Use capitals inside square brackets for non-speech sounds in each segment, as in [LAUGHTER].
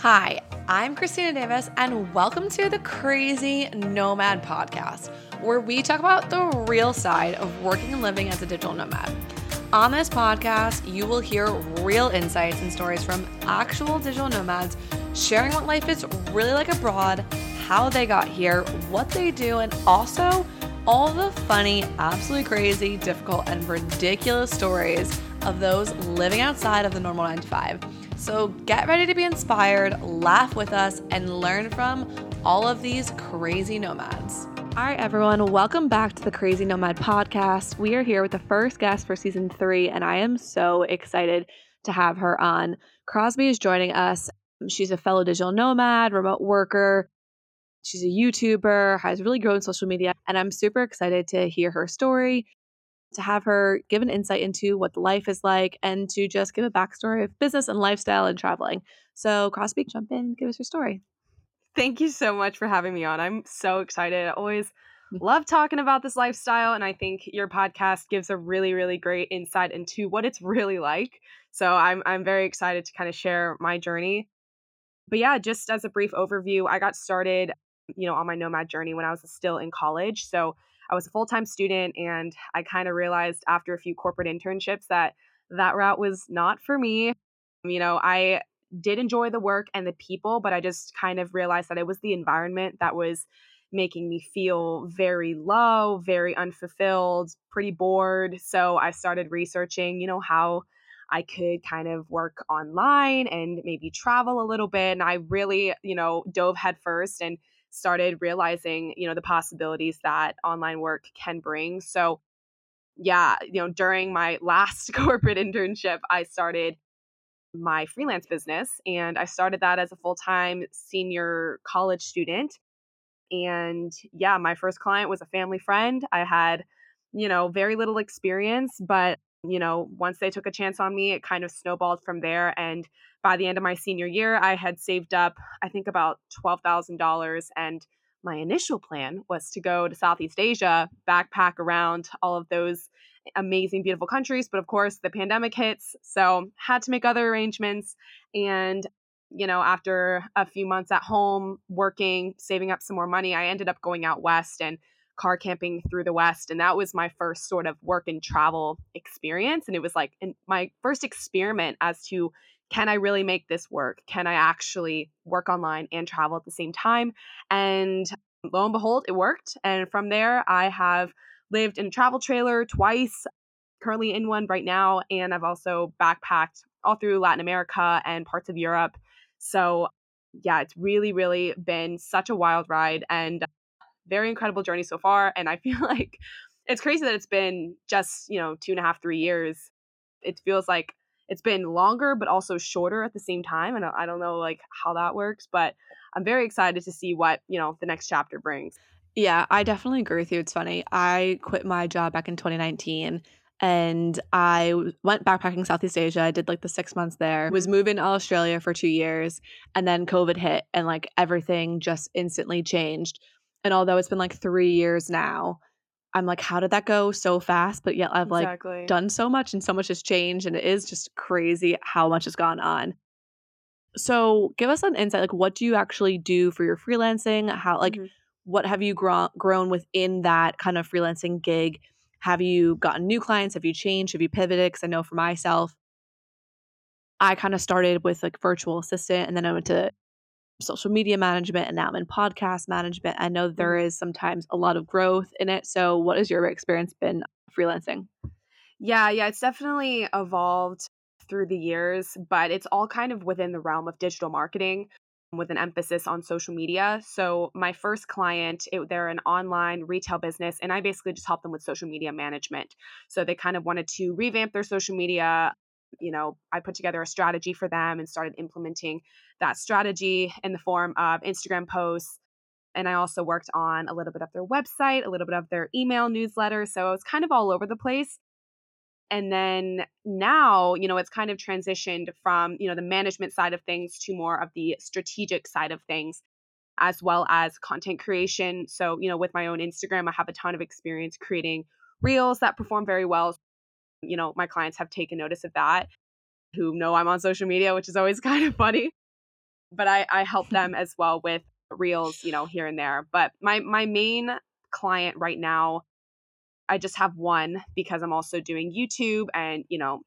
Hi, I'm Christina Davis, and welcome to the Crazy Nomad Podcast, where we talk about the real side of working and living as a digital nomad. On this podcast, you will hear real insights and stories from actual digital nomads sharing what life is really like abroad, how they got here, what they do, and also all the funny, absolutely crazy, difficult, and ridiculous stories of those living outside of the normal 9 to 5. So get ready to be inspired, laugh with us, and learn from all of these crazy nomads. All right, everyone, welcome back to the Crazy Nomad podcast. We are here with the first guest for season three, and I am so excited to have her on. Crosby is joining us. She's a fellow digital nomad, remote worker. She's a YouTuber, has really grown social media, and I'm super excited to hear her story to have her give an insight into what the life is like and to just give a backstory of business and lifestyle and traveling. So, Crosby, jump in, give us your story. Thank you so much for having me on. I'm so excited. I always mm. love talking about this lifestyle, and I think your podcast gives a really, really great insight into what it's [LAUGHS] really like. So I'm I'm very excited to kind of share my journey. But yeah, just as a brief overview, I got started, you know, on my nomad journey when I was still in college. So I was a full time student, and I kind of realized after a few corporate internships that that route was not for me. You know, I did enjoy the work and the people, but I just kind of realized that it was the environment that was making me feel very low, very unfulfilled, pretty bored. So I started researching, you know, how I could kind of work online and maybe travel a little bit. And I really, you know, dove headfirst and started realizing, you know, the possibilities that online work can bring. So, yeah, you know, during my last [LAUGHS] corporate internship, I started my freelance business and I started that as a full-time senior college student. And yeah, my first client was a family friend. I had, you know, very little experience, but you know, once they took a chance on me, it kind of snowballed from there and by the end of my senior year, I had saved up, I think, about $12,000. And my initial plan was to go to Southeast Asia, backpack around all of those amazing, beautiful countries. But of course, the pandemic hits. So, had to make other arrangements. And, you know, after a few months at home, working, saving up some more money, I ended up going out west and car camping through the West. And that was my first sort of work and travel experience. And it was like my first experiment as to can I really make this work? Can I actually work online and travel at the same time? And lo and behold, it worked. And from there, I have lived in a travel trailer twice, currently in one right now. And I've also backpacked all through Latin America and parts of Europe. So, yeah, it's really, really been such a wild ride and very incredible journey so far. And I feel [LAUGHS] like it's crazy that it's been just, you know, two and a half, three years. It feels like it's been longer but also shorter at the same time and i don't know like how that works but i'm very excited to see what you know the next chapter brings yeah i definitely agree with you it's funny i quit my job back in 2019 and I went backpacking Southeast Asia. I did like the six months there. Was moving to Australia for two years, and then COVID hit, and like everything just instantly changed. And although it's been like three years now, I'm like, how did that go so fast? But yet I've like exactly. done so much and so much has changed. And it is just crazy how much has gone on. So give us an insight. Like, what do you actually do for your freelancing? How, like, mm-hmm. what have you grown grown within that kind of freelancing gig? Have you gotten new clients? Have you changed? Have you pivoted? Because I know for myself, I kind of started with like virtual assistant and then I went to social media management and now I'm in podcast management. I know there mm-hmm. sometimes a lot of growth in it. So, what has your experience been freelancing? Yeah, yeah, it's definitely evolved through the years, but it's all kind of within the realm of digital marketing with an emphasis on social media. So, my first client, it, they're an online retail business, and I basically just helped them with social media management. So, they kind of wanted to revamp their social media you know, I put together a strategy for them and started implementing that strategy in the form of Instagram posts. And I also worked on a little bit of their website, a little bit of their email newsletter. So it was kind of all over the place. And then now, you know, it's kind of transitioned from, you know, the management side of things to more of the strategic side of things, as well as content creation. So, you know, with my own Instagram, I have a ton of experience creating reels that perform very well you know, my clients have taken notice of that who know I'm on social media, which is always [LAUGHS] kind of funny. but I, I help them [LAUGHS] as well with reels, you know, here and there. But my my main client right now, I just have one because I'm also doing YouTube and, you know,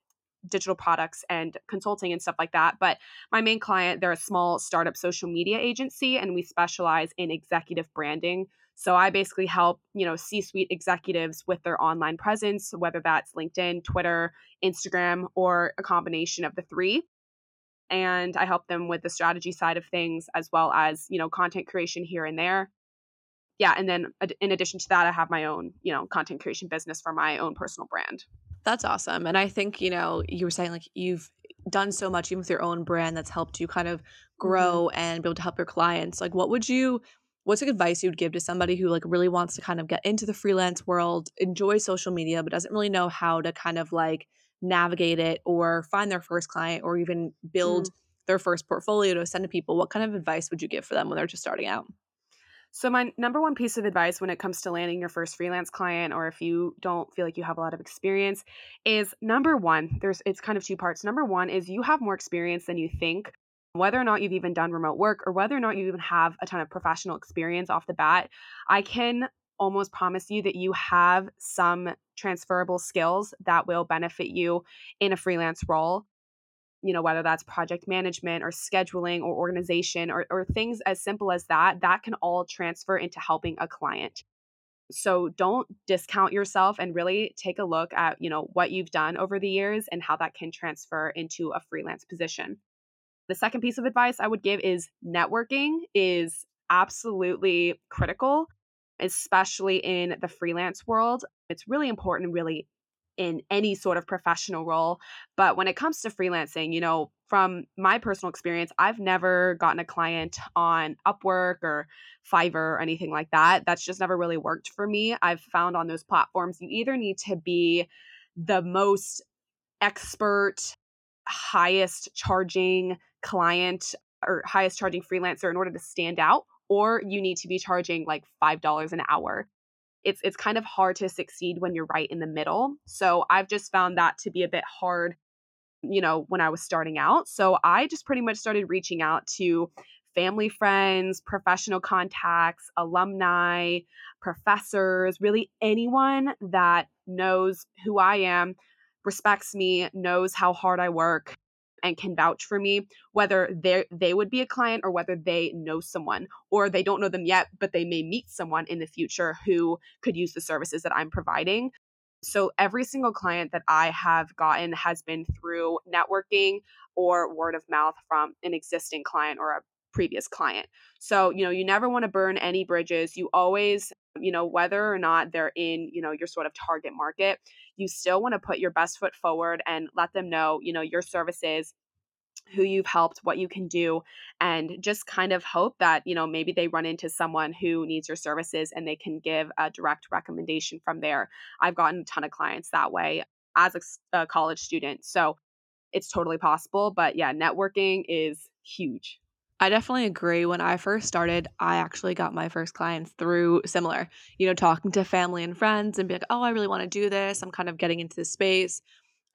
digital products and consulting and stuff like that. But my main client, they're a small startup social media agency and we specialize in executive branding. So I basically help, you know, C-suite executives with their online presence, whether that's LinkedIn, Twitter, Instagram, or a combination of the three. And I help them with the strategy side of things as well as, you know, content creation here and there. Yeah, and then in addition to that, I have my own, you know, content creation business for my own personal brand. That's awesome. And I think, you know, you were saying like you've done so much even with your own brand that's helped you kind of mm-hmm. grow mm-hmm. and be able to help your clients. Like what would you what's like advice you'd give to somebody who like really wants to kind of get into the freelance world, enjoy social media but doesn't really know how to kind of like navigate it or find their first client or even build mm. their first portfolio to send to people? What kind of advice would you give for them when they're just starting out? So, my number one piece of advice when it comes to landing your first freelance client, or if you don't feel like you have a lot of experience, is number one, there's it's kind of two parts. Number one is you have more experience than you think, whether or not you've even done remote work or whether or not you even have a ton of professional experience off the bat. I can almost promise you that you have some transferable skills that will benefit you in a freelance role you know whether that's project management or scheduling or organization or, or things as simple as that that can all transfer into helping a client so don't discount yourself and really take a look at you know what you've done over the years and how that can transfer into a freelance position the second piece of advice i would give is networking is absolutely critical especially in the freelance world it's really important really in any sort of professional role. But when it comes to freelancing, you know, from my personal experience, I've never gotten a client on Upwork or Fiverr or anything like that. That's just never really worked for me. I've found on those platforms, you either need to be the most expert, highest charging client or highest charging freelancer in order to stand out, or you need to be charging like $5 an hour it's it's kind of hard to succeed when you're right in the middle. So I've just found that to be a bit hard, you know, when I was starting out. So I just pretty much started reaching out to family friends, professional contacts, alumni, professors, really anyone that knows who I am, respects me, knows how hard I work, and can vouch for me whether they they would be a client or whether they know someone or they don't know them yet but they may meet someone in the future who could use the services that I'm providing. So every single client that I have gotten has been through networking or word of mouth from an existing client or a previous client. So, you know, you never want to burn any bridges. You always, you know, whether or not they're in, you know, your sort of target market, you still want to put your best foot forward and let them know, you know, your services who you've helped, what you can do, and just kind of hope that, you know, maybe they run into someone who needs your services and they can give a direct recommendation from there. I've gotten a ton of clients that way as a, a college student. So it's totally possible. But yeah, networking is huge. I definitely agree. When I first started, I actually got my first clients through similar, you know, talking to family and friends and be like, oh, I really want to do this. I'm kind of getting into this space.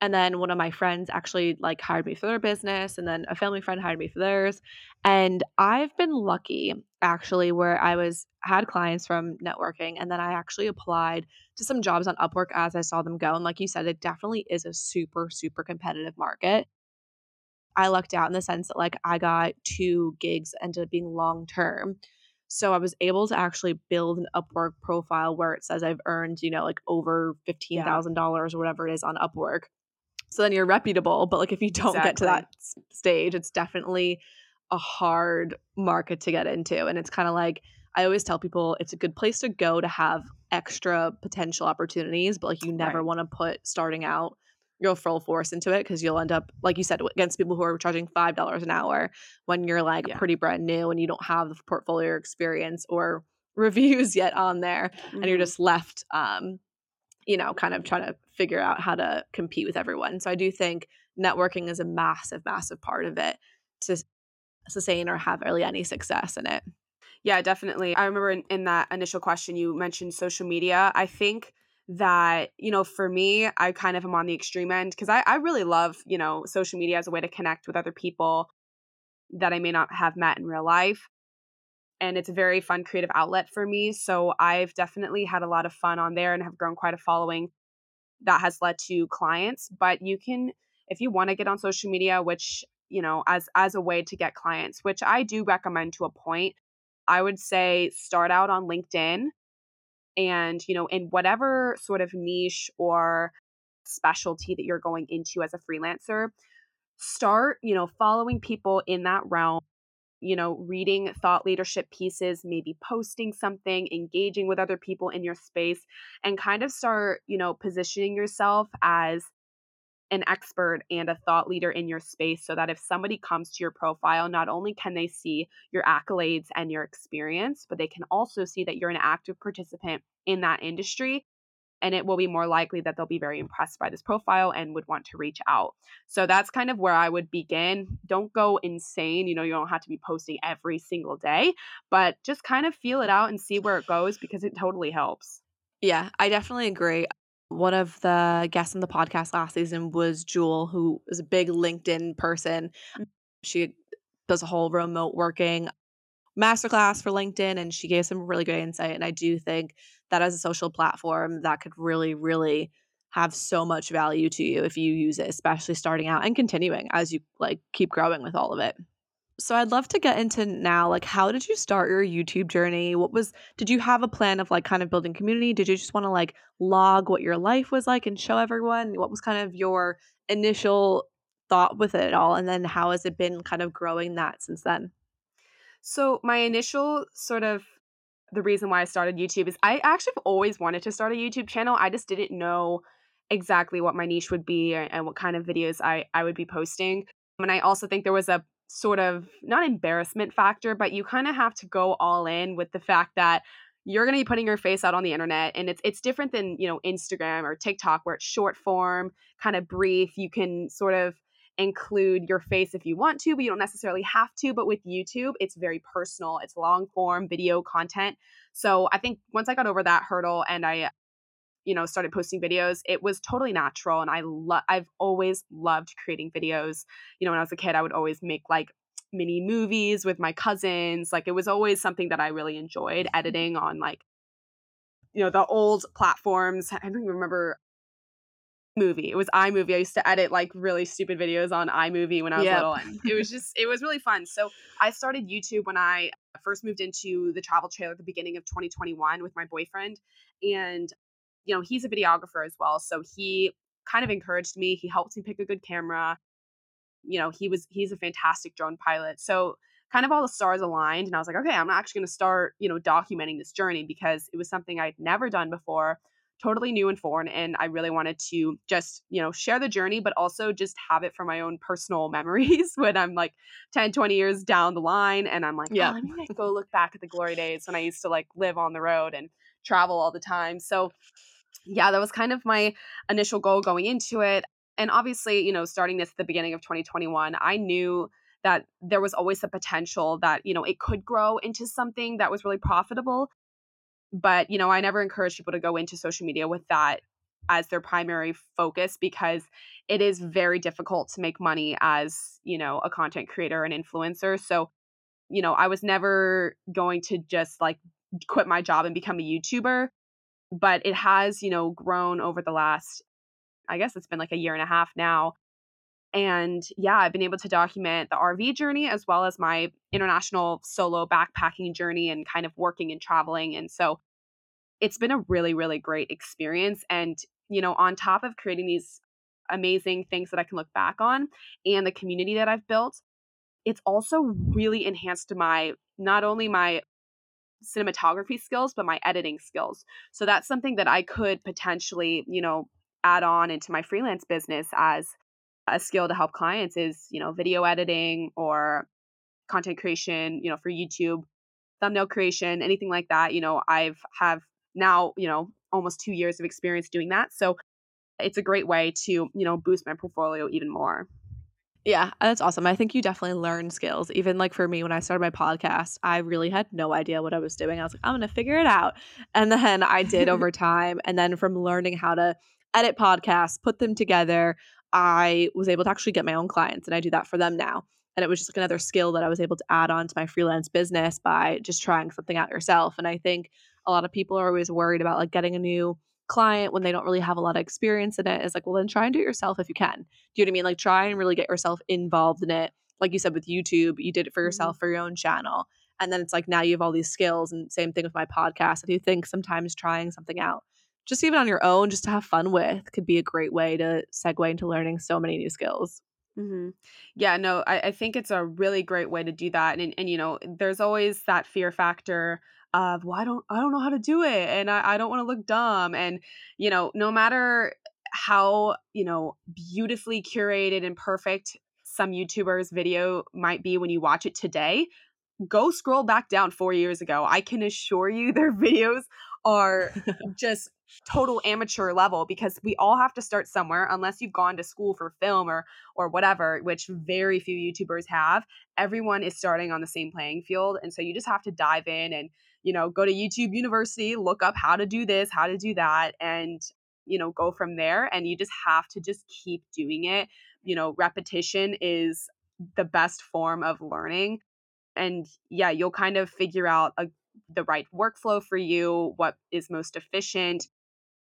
And then one of my friends actually like hired me for their business, and then a family friend hired me for theirs. And I've been lucky actually where I was had clients from networking, and then I actually applied to some jobs on Upwork as I saw them go. And like you said, it definitely is a super, super competitive market. I lucked out in the sense that like I got two gigs ended up being long term. So I was able to actually build an Upwork profile where it says I've earned, you know, like over $15,000 or whatever it is on Upwork. So then you're reputable. But like if you don't exactly. get to that stage, it's definitely a hard market to get into. And it's kind of like, I always tell people it's a good place to go to have extra potential opportunities, but like you never right. want to put starting out your full force into it because you'll end up like you said against people who are charging five dollars an hour when you're like yeah. pretty brand new and you don't have the portfolio experience or [LAUGHS] reviews yet on there mm-hmm. and you're mm-hmm. just left um you know kind of trying to figure out how to compete with everyone so i do think networking is a massive massive part of it to sustain or have really any success in it yeah definitely i remember in, in that initial question you mentioned social media i think that you know for me i kind of am on the extreme end because I, I really love you know social media as a way to connect with other people that I may not have met in real life. And it's a very fun creative outlet for me. So I've definitely had a lot of fun on there and have grown quite a following that has led to clients. But you can, if you want to get on social media, which, you know, as as a way to get clients, which I do recommend to a point, I would say start out on LinkedIn and, you know, in whatever sort of niche or specialty that you're going into as a freelancer, start, you know, following people in that realm, you know, reading thought leadership pieces, maybe posting something, engaging with other people in your space, and kind of start, you know, positioning yourself as an expert and a thought leader in your space so that if somebody comes to your profile, not only can they see your accolades and your experience, but they can also see that you're an active participant in that industry and it will be more likely that they'll be very impressed by this profile and would want to reach out. So that's kind of where I would begin. Don't go insane. You know, you don't have to be posting every single day, but just kind of feel it out and see where it goes because it totally helps. Yeah, I definitely agree. One of the guests on the podcast last season was Jewel, who is a big LinkedIn person. Mm. She does a whole remote working masterclass for LinkedIn and she gave some really great insight. And I do think that as a social platform, that could really, really have so much value to you if you use it, especially starting out and continuing as you like keep growing with all of it. So I'd love to get into now like how did you start your YouTube journey? What was did you have a plan of like kind of building community? Did you just want to like log what your life was like and show everyone? What was kind of your initial thought with it all and then how has it been kind of growing that since then? So my initial sort of the reason why I started YouTube is I actually have always wanted to start a YouTube channel. I just didn't know exactly what my niche would be and what kind of videos I, I would be posting. And I also think there was a sort of not embarrassment factor, but you kind of have to go all in with the fact that you're going to be putting your face out on the internet and it's it's different than, you know, Instagram or TikTok where it's short form, kind of brief. You can sort of include your face if you want to, but you don't necessarily have to. But with YouTube, it's very personal, it's long form video content. So I think once I got over that hurdle and I you know started posting videos it was totally natural and i love i've always loved creating videos you know when i was a kid i would always make like mini movies with my cousins like it was always something that i really enjoyed mm-hmm. editing on like you know the old platforms i don't even remember movie. It was iMovie. I used to edit like really stupid videos on iMovie when I was yep. little. And it was just, it was really fun. So I started YouTube when I first moved into the travel trailer at the beginning of 2021 with my boyfriend. And, you know, he's a videographer as well. So he kind of encouraged me. He helped me pick a good camera. You know, he was, he's a fantastic drone pilot. So kind of all the stars aligned. And I was like, okay, I'm actually going to start, you know, documenting this journey because it was something I'd never done before totally new and foreign and i really wanted to just you know share the journey but also just have it for my own personal [LAUGHS] memories when i'm like 10 20 years down the line and i'm like oh, yeah oh, let me go look back at the glory days when i used to like live on the road and travel all the time so yeah that was kind of my initial goal going into it and obviously you know starting this at the beginning of 2021 i knew that there was always the potential that you know it could grow into something that was really profitable but you know i never encourage people to go into social media with that as their primary focus because it is very difficult to make money as you know a content creator and influencer so you know i was never going to just like quit my job and become a youtuber but it has you know grown over the last i guess it's been like a year and a half now and yeah i've been able to document the rv journey as well as my international solo backpacking journey and kind of working and traveling and so it's been a really, really great experience. And, you know, on top of creating these amazing things that I can look back on and the community that I've built, it's also really enhanced my not only my cinematography skills, but my editing skills. So that's something that I could potentially, you know, add on into my freelance business as a skill to help clients is, you know, video editing or content creation, you know, for YouTube, thumbnail creation, anything like that. You know, I've have now, you know, almost two years of experience doing that. So it's a great way to, you know, boost my portfolio even more. Yeah, uh, that's awesome. I think you definitely learn skills. Even like for me, when I started my podcast, I really had no idea what I was doing. I was like, I'm going to figure it out. And then I did over [LAUGHS] time. And then from learning how to edit podcasts, put them together, I was able to actually get my own clients and I do that for them now. and it was just like another skill that I was able to add on to my freelance business by just trying something out yourself. And I think a lot of people are always worried about like getting a new client when they don't really have a lot of experience in it is like, well, then try and do it yourself if you can. Do you know what I mean? Like, try and really get yourself involved in it. Like you said with YouTube, you did it for Mm-hmm. yourself for your own channel. And then it's like now you have all these skills. And same thing with my podcast. I you think sometimes trying something out, just even on your own, just to have fun with, could be a great way to segue into learning so many new skills. Hmm Yeah, no, I, I think it's a really great way to do that. And and you know, there's always that fear factor of, well, I don't I don't know how to do it and I, I don't want to look dumb. And, you know, no matter how, you know, beautifully curated and perfect some YouTubers' video might be when you watch it today, go scroll back down four years ago. I can assure you [LAUGHS] their videos are [LAUGHS] just total amateur level because we all have to start somewhere unless you've gone to school for film or or whatever which very few youtubers have. Everyone is starting on the same playing field and so you just have to dive in and you know go to youtube university look up how to do this how to do that and you know go from there and you just have to just keep doing it. You know repetition is the best form of learning and yeah you'll kind of figure out a, the right workflow for you what is most efficient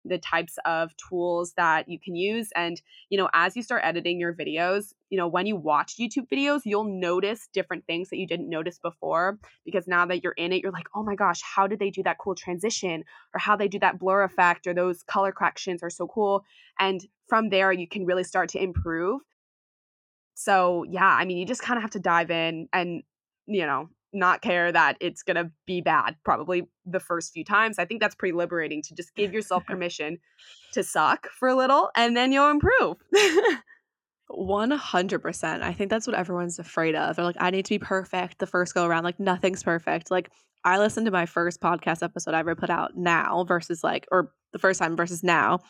the types of tools that you can use and you know as you start editing your videos you know when you watch youtube videos you'll notice different things that you didn't notice before because now that you're in it you're like oh my gosh how did they do that cool transition? Or how they do that blur effect or those color corrections are so cool. And from there you can really start to improve. So yeah i mean you just kind of have to dive in and you know not care that it's going to be bad probably the first few times. I think that's pretty liberating to just give yourself [LAUGHS] permission to suck for a little and then you'll improve. [LAUGHS] 100%. I think that's what everyone's afraid of. They're like, I need to be perfect the first go around. Like, nothing's perfect. Like, I listened to my first podcast episode I ever put out now versus like, or the first time versus now.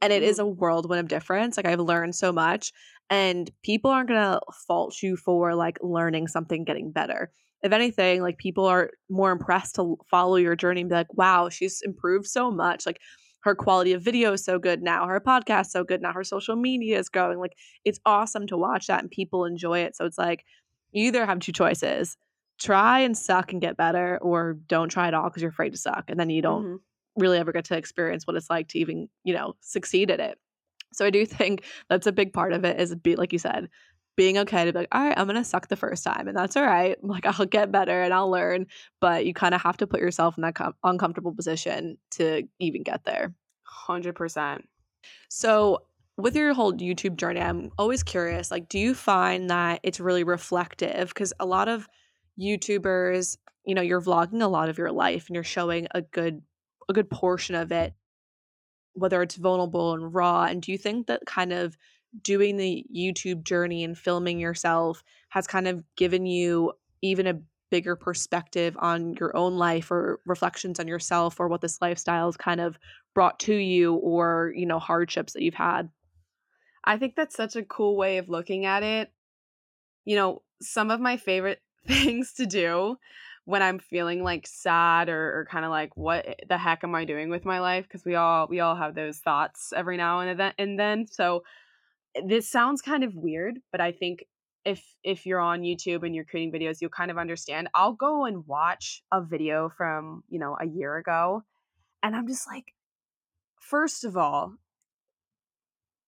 And it is mm-hmm. a whirlwind of difference. Like, I've learned so much, and people aren't going to fault you for like learning something, getting better. If anything, like, people are more impressed to follow your journey and be like, wow, she's improved so much. Like, her quality of video is so good now. Her podcast so good now. Her social media is growing. Like it's awesome to watch that and people enjoy it. So it's like you either have two choices. Try and suck and get better or don't try at all because you're afraid to suck and then you don't Mhm. really ever get to experience what it's like to even, you know, succeed at it. So I do think that's a big part of it is be like you said, being okay to be like, all right, I'm gonna suck the first time, and that's all right. [LAUGHS] Like I'll get better and I'll learn, but you kind of have to put yourself in that com- uncomfortable position to even get there. 100%. So, with your whole YouTube journey, I'm always curious like, do you find that it's really reflective? Because a lot of YouTubers, you know, you're vlogging a lot of your life and you're showing a good a good portion of it whether it's vulnerable and raw and do you think that kind of doing the YouTube journey and filming yourself has kind of given you even a bigger perspective on your own life or reflections on yourself or what this lifestyle has kind of brought to you or you know hardships that you've had I think that's such a cool way of looking at it. You know, some of my favorite [LAUGHS] things to do when I'm feeling like sad or, or kind of like what the heck am I doing with my life because we all we all have those thoughts every now and then and then so eh, this sounds kind of weird but I think if if you're on YouTube and you're creating videos you'll kind of understand I'll go and watch a video from you know a year ago and I'm just like first of all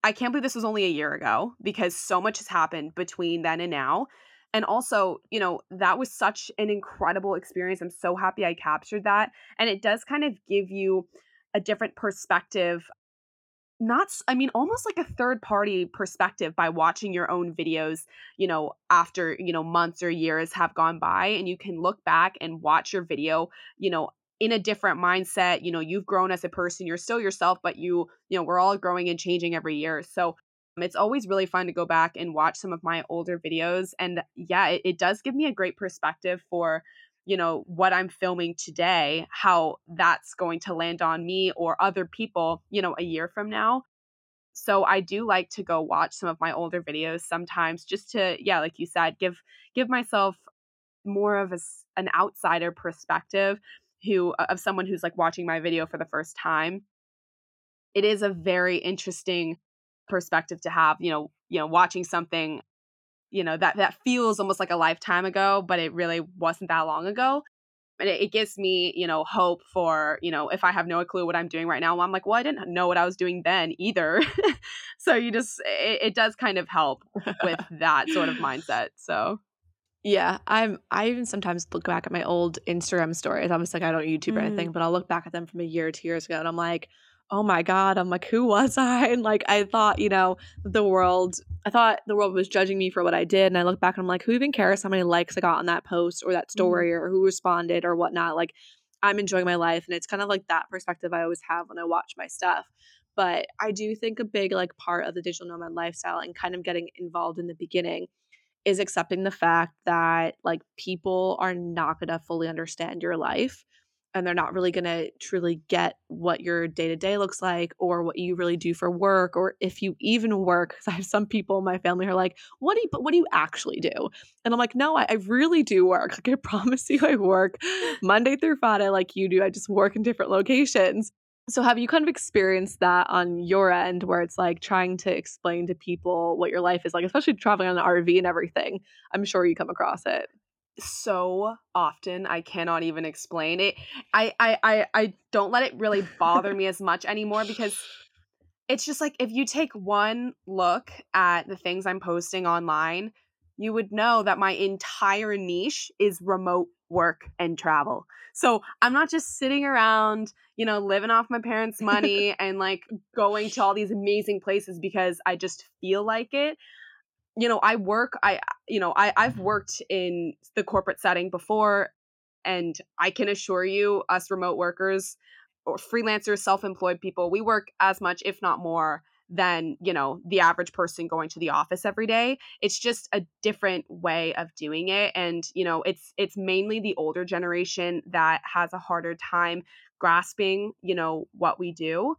I can't believe this was only a year ago because so much has happened between then and now. And also, you know, that was such an incredible experience. I'm so happy I captured that. And it does kind of give you a different perspective. Not, i mean, almost like a third party perspective by watching your own videos, you know, after, you know, months or years have gone by. And you can look back and watch your video, you know, in a different mindset. You know, you've grown as a person, you're still yourself, but you, you know, we're all growing and changing every year. So Um, it's always really fun to go back and watch some of my older videos. And yeah, it, it does give me a great perspective for, you know, what I'm filming today, how that's going to land on me or other people, you know, a year from now. So I do like to go watch some of my older videos sometimes just to, yeah, like you said, give give myself more of a, an outsider perspective who of someone who's like watching my video for the first time it is a very interesting perspective to have you know you know watching something you know that that feels almost like a lifetime ago but it really wasn't that long ago and it, it, gives me you know hope for you know if i have no clue what i'm doing right now well, i'm like well i didn't know what i was doing then either [LAUGHS] so you just it, it does kind of help with [LAUGHS] that sort of mindset so yeah, I'm. I even sometimes look back at my old Instagram stories. I'm just like, I don't YouTube or Mm. anything, but I'll look back at them from a year or two years ago, and I'm like, oh my god. I'm like, who was [LAUGHS] I? And like, I thought, you know, the world. I thought the world was judging me for what I did, and I look back and I'm like, who even cares how many likes I got on that post or that Mhm. story or who responded or whatnot? Like, I'm enjoying my life, and it's kind of like that perspective I always have when I watch my stuff. But I do think a big like part of the digital nomad lifestyle and kind of getting involved in the beginning is accepting the fact that like people are not going to fully understand your life and they're not really going to truly get what your day to day looks like or what you really do for work or if you even work cuz I have some people in my family who are like what do you what do you actually do and I'm like no I, I really do work [LAUGHS] like I promise you I work Monday through Friday like you do I just work in different locations so have you kind of experienced that on your end where it's like trying to explain to people what your life is like, especially traveling on an RV and everything? I'm sure you come across it. So often i cannot even explain it. I, I i i don't let it really bother me [LAUGHS] as much anymore because it's just like if you take one look at the things i'm posting online you would know that my entire niche is remote work and travel. So i'm not just sitting around you know living off my parents money [LAUGHS] and like going to all these amazing places because i just feel like it you know i work i you know i i've mm-hmm. worked in the corporate setting before and i can assure you us remote workers or freelancers self-employed people we work as much if not more than you know the average person going to the office every day. It's just a different way of doing it and you know it's it's mainly the older generation that has a harder time grasping you know what we do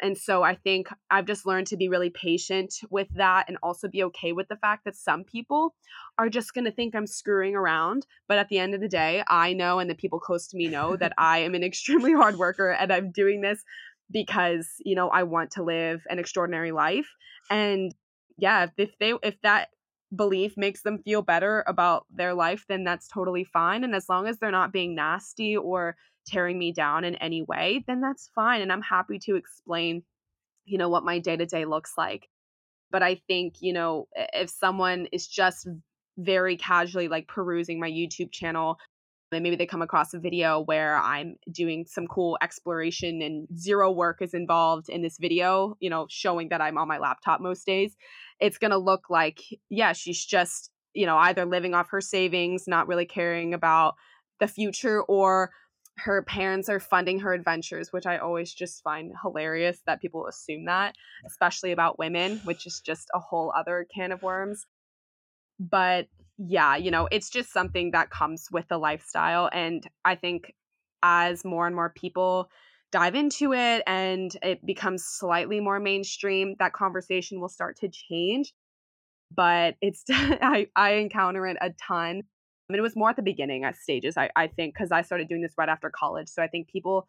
and so I think I've just learned to be really patient with that and also be okay with the fact that some people are just going to think I'm screwing around. But at the end of the day, I know and the people close to me know that [LAUGHS] I am an extremely hard worker and I'm doing this because, you know, I want to live an extraordinary life. And yeah, if they if that belief makes them feel better about their life, then that's totally fine. And as long as they're not being nasty or tearing me down in any way, then that's fine. And I'm happy to explain, you know, what my day to day looks like. But I think, you know, if someone is just very casually like perusing my YouTube channel, and maybe they come across a video where I'm doing some cool exploration and zero work is involved in this video, you know, showing that I'm on my laptop most days, it's going to look like, yeah, she's just, you know, either living off her savings, not really caring about the future, or her parents are funding her adventures, which I always just find hilarious that people assume that, especially about women, which is just a whole other can of worms. But yeah, you know, it's just something that comes with the lifestyle. And I think as more and more people dive into it and it becomes slightly more mainstream, that conversation will start to change. But it's, [LAUGHS] I, I encounter it a ton. I mean, it was more at the beginning at stages, I, I think, because I started doing this right after college. So I think people,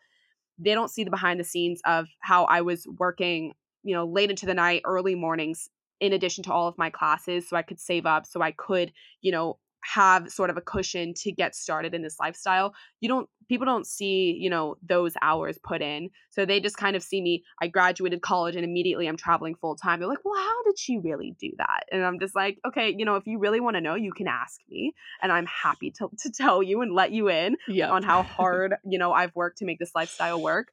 they don't see the behind the scenes of how I was working, you know, late into the night, early mornings, in addition to all of my classes. So I could save up, so I could, you know, have sort of a cushion to get started in this lifestyle. You don't, people don't see, you know, those hours put in. So they just kind of see me, I graduated college and immediately I'm traveling full time. They're like, well, how did she really do that? And I'm just like, okay, you know, if you really want to know, you can ask me. And I'm happy to, to tell you and let you in Yeah. on how hard you know I've worked to make this lifestyle work.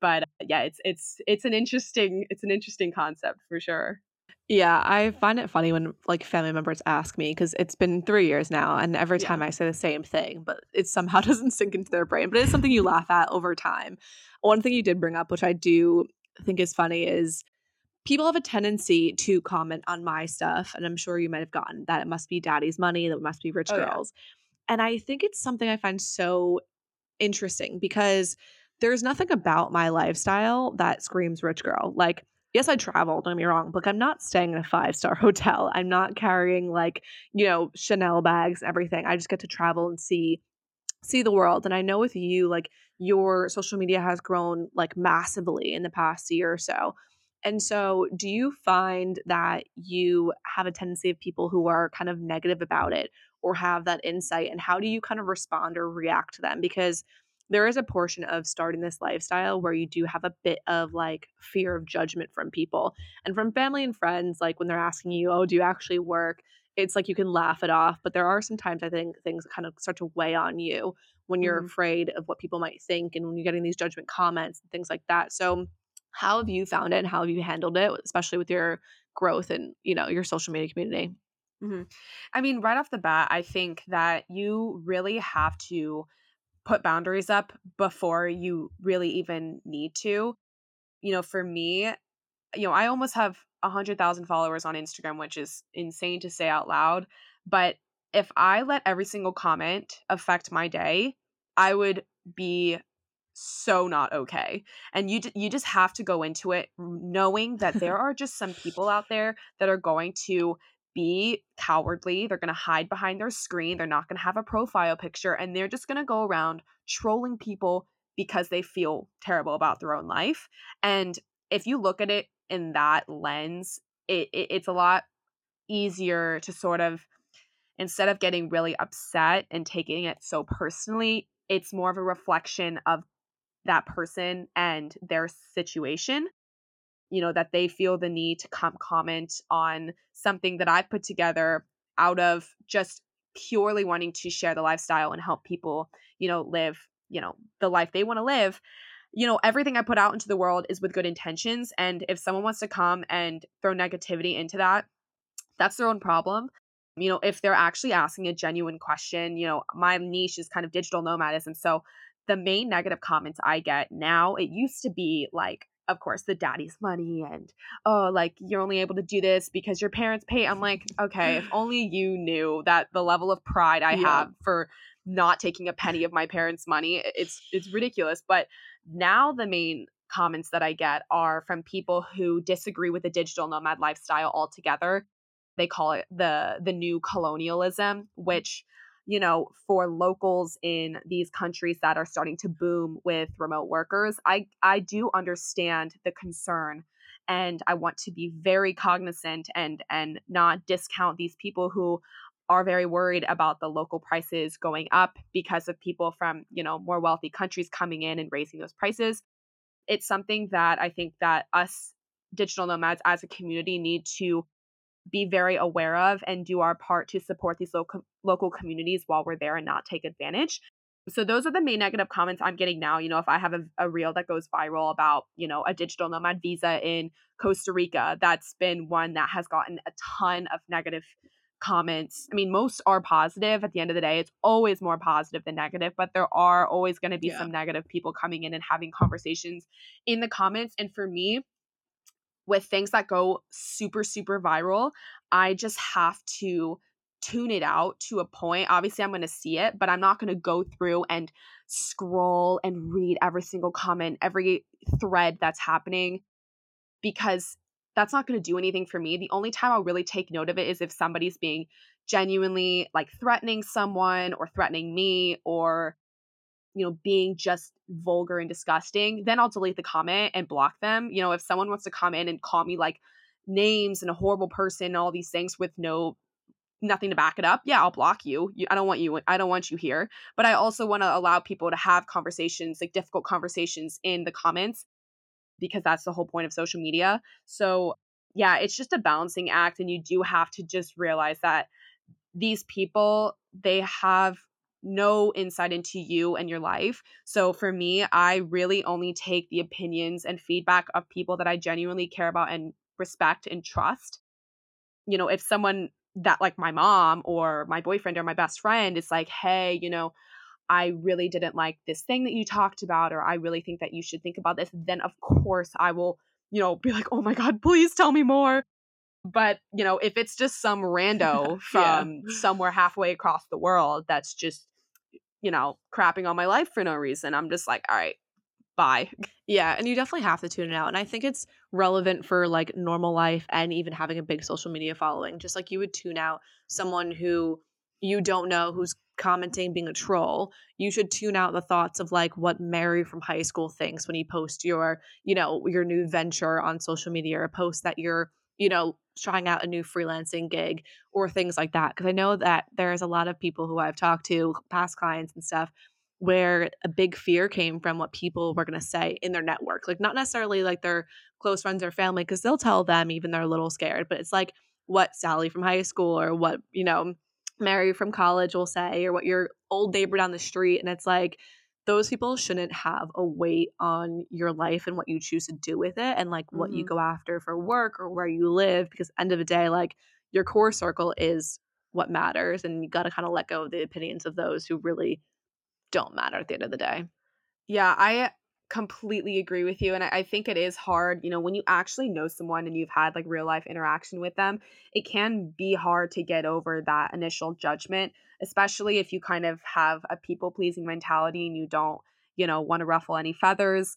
But yeah, it's it's it's an interesting it's an interesting concept for sure. Yeah, I find it funny when like family members ask me because it's been three years now, and every Yeah. time I say the same thing, but it somehow [LAUGHS] doesn't sink into their brain. But it is something you laugh at over time. One thing you did bring up, which I do think is funny, is people have a tendency to comment on my stuff, and I'm sure you might have gotten that it must be daddy's money, that it must be rich Oh, yeah. girls. And I think it's something I find so interesting because there's nothing about my lifestyle that screams rich girl. Like, yes, I travel, don't get me wrong, but I'm not staying in a five star [LAUGHS] hotel. I'm not carrying like, you know, Chanel bags, everything. I just get to travel and see see the world. And I know with you, like your social media has grown like massively in the past year or so. And so, do you find that you have a tendency of people who are kind of negative about it or have that insight? And how do you kind of respond or react to them? Because there is a portion of starting this lifestyle where you do have a bit of like fear of judgment from people and from family and friends. Like when they're asking you, Oh, do you actually work? It's like you can laugh it off. But there are sometimes I think things kind of start to weigh on you when you're mm-hmm. afraid of what people might think and when you're getting these judgment comments and things like that. So, how have you found it and how have you handled it, especially with your growth and you know your social media community? Mm-hmm. I mean, right off the bat, I think that you really have to put boundaries up before you really even need to. You know, for me, you know, I almost have a hundred thousand followers on Instagram, which is insane to say out loud. But if I let every single comment affect my day, I would be so not okay. And you you just have to go into it knowing that there [LAUGHS] are just some people out there that are going to be cowardly. They're going to hide behind their screen. They're not going to have a profile picture and they're just going to go around trolling people because they feel terrible about their own life. And if you look at it in that lens, it, it it's a lot easier to sort of instead of getting really upset and taking it so personally, it's more of a reflection of that person and their situation you know that they feel the need to come comment on something that i've put together out of just purely wanting to share the lifestyle and help people you know live you know the life they want to live. You know everything i put out into the world is with good intentions and if someone wants to come and throw negativity into that that's their own problem. You know if they're actually asking a genuine question you know my niche is kind of digital nomadism so the main negative comments i get now it used to be like of course the daddy's money and oh like you're only able to do this because your parents pay i'm like okay if only you knew that the level of pride i yeah. have for not taking a penny of my parents money it's it's ridiculous but now the main comments that i get are from people who disagree with the digital nomad lifestyle altogether they call it the the new colonialism mm. which you know, for locals in these countries that are starting to boom with remote workers, I I do understand the concern and I want to be very cognizant and and not discount these people who are very worried about the local prices going up because of people from, you know, more wealthy countries coming in and raising those prices. It's something that I think that us digital nomads as a community need to be very aware of and do our part to support these local local communities while we're there and not take advantage. So those are the main negative comments I'm getting now. You know, if I have a, a reel that goes viral about, you know, a digital nomad visa in Costa Rica, that's been one that has gotten a ton of negative comments. I mean, most are positive at the end of the day. It's always more positive than negative, but there are always going to be yeah. some negative people coming in and having conversations in the comments. And for me, with things that go super, super viral, I just have to tune it out to a point. Obviously, I'm going to see it, but I'm not going to go through and scroll and read every single comment, every thread that's happening because that's not going to do anything for me. The only time I'll really take note of it is if somebody's being genuinely like threatening someone or threatening me or you know, being just vulgar and disgusting, then I'll delete the comment and block them. You know, if someone wants to come in and call me like names and a horrible person and all these things with no nothing to back it up, yeah, I'll block you. you I don't want you I don't want you here. But I also want to allow people to have conversations, like difficult conversations in the comments because that's the whole point of social media. So, yeah, it's just a balancing act and you do have to just realize that these people they have no insight into you and your life. So for me, I really only take the opinions and feedback of people that I genuinely care about and respect and trust. You know, if someone that like my mom or my boyfriend or my best friend is like, "Hey, you know, I really didn't like this thing that you talked about or I really think that you should think about this." Then of course I will, you know, be like, "Oh my god, please tell me more." But, you know, if it's just some [LAUGHS] rando from yeah. somewhere halfway across the world that's just you know, crapping on my life for no reason. I'm just like, all right, bye. [LAUGHS] Yeah, and you definitely have to tune it out. And I think it's relevant for like normal life and even having a big social media following. Just like you would tune out someone who you don't know who's commenting being a troll you should tune out the thoughts of like what mary from high school thinks when you post your you know your new venture on social media or a post that you're you know trying out a new freelancing gig or things like that because i know that there's a lot of people who i've talked to past clients and stuff where a big fear came from what people were going to say in their network like not necessarily like their close friends or family because they'll tell them even they're a little scared but it's like what sally from high school or what you know Mary from college will say, or what your old neighbor down the street. And it's like, those people shouldn't have a weight on your life and what you choose to do with it and like what mm-hmm. you go after for work or where you live. Because end of the day, like your core circle is what matters. And you got to kind of let go of the opinions of those who really don't matter at the end of the day. Yeah, I completely agree with you and I, I, think it is hard you know when you actually know someone and you've had like real life interaction with them it can be hard to get over that initial judgment especially if you kind of have a people pleasing mentality and you don't you know want to ruffle any feathers.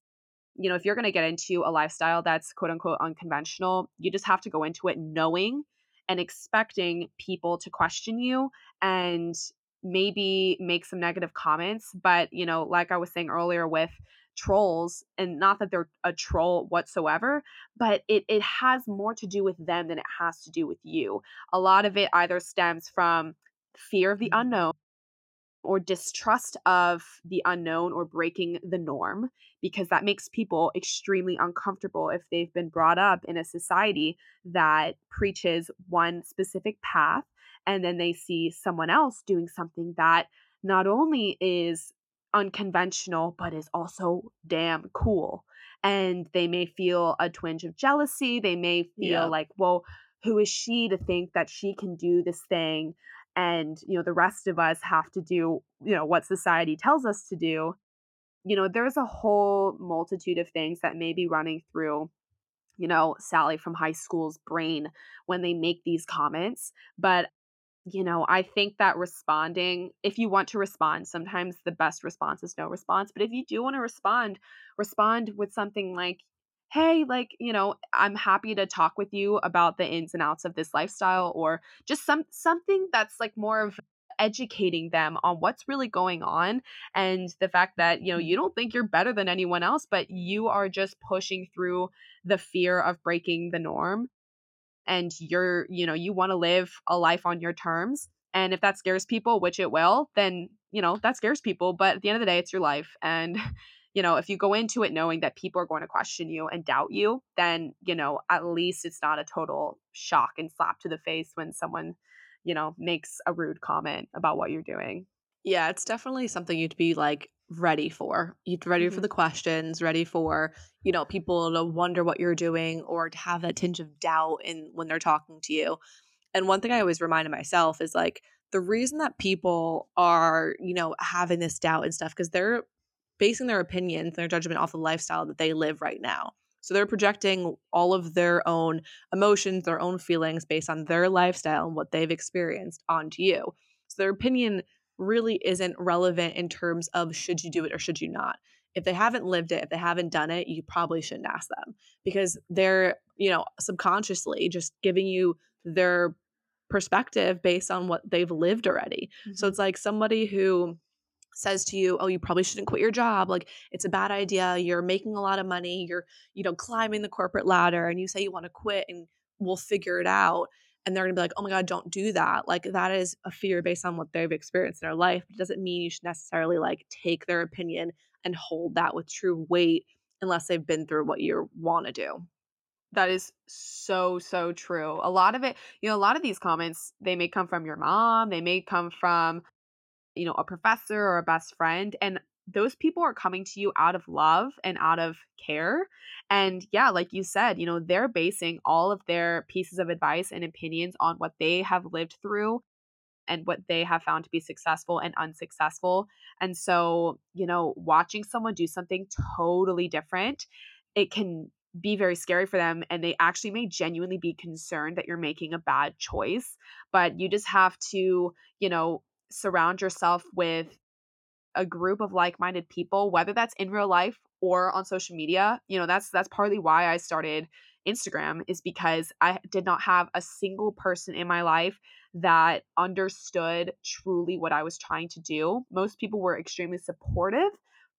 You know if you're going to get into a lifestyle that's quote unquote unconventional you just have to go into it knowing and expecting people to question you and maybe make some negative comments but you know like i was saying earlier with trolls and not that they're a troll whatsoever but it, it has more to do with them than it has to do with you a lot of it either stems from fear of the mm-hmm. unknown or distrust of the unknown or breaking the norm because that makes people extremely uncomfortable if they've been brought up in a society that preaches one specific path and then they see someone else doing something that not only is unconventional, but is also damn cool. And they may feel a twinge of jealousy. They may feel yeah. like, well, who is she to think that she can do this thing? And, you know, the rest of us have to do, you know, what society tells us to do. You know, there's a whole multitude of things that may be running through you know, Sally from high school's brain when they make these comments. But you know, I think that responding, if you want to respond, sometimes the best response is no response. But if you do want to respond, respond with something like, hey, like, you know, I'm happy to talk with you about the ins and outs of this lifestyle, or just some something that's like more of educating them on what's really going on and the fact that you know mm-hmm. you don't think you're better than anyone else but you are just pushing through the fear of breaking the norm and you're, you know, you want to live a life on your terms. And if that scares people, which it will, then, you know, that scares people. But at the end of the day, it's your life. And, [LAUGHS] you know, if you go into it knowing that people are going to question you and doubt you, then, you know, at least it's not a total shock and slap to the face when someone, you know, makes a rude comment about what you're doing. Yeah, it's definitely something you'd be like ready for. You'd ready mm-hmm. for the questions, ready for, you know, people to wonder what you're doing or to have that tinge of doubt in when they're talking to you. And one thing I always reminded myself is like the reason that people are, you know, having this doubt and stuff because they're basing their opinions and their judgment off the lifestyle that they live right now. So they're projecting all of their own emotions, their own feelings based on their lifestyle and what they've experienced onto you. So their opinion really isn't relevant in terms of should you do it or should you not. If they haven't lived it, if they haven't done it, you probably shouldn't ask them because they're, you know, subconsciously just giving you their perspective based on what they've lived already. Mm-hmm. So it's like somebody who says to you, "Oh, you probably shouldn't quit your job. Like it's a bad idea. You're making a lot of money. You're, you know, climbing the corporate ladder and you say you want to quit and we'll figure it out." And they're going to be like, oh my God, don't do that. Like, that is a fear based on what they've experienced in their life. But it doesn't mean you should necessarily like take their opinion and hold that with true weight unless they've been through what you want to do. That is so, so true. A lot of it, you know, a lot of these comments, they may come from your mom, they may come from, you know, a professor or a best friend. And those people are coming to you out of love and out of care. And yeah, like you said, you know, they're basing all of their pieces of advice and opinions on what they have lived through and what they have found to be successful and unsuccessful. And so, you know, watching someone do something totally different, it can be very scary for them and they actually may genuinely be concerned that you're making a bad choice but you just have to you know surround yourself with a group of like minded people, whether that's in real life or on social media. You know, that's that's partly why I started Instagram is because I did not have a single person in my life that understood truly what I was trying to do. Most people were extremely supportive,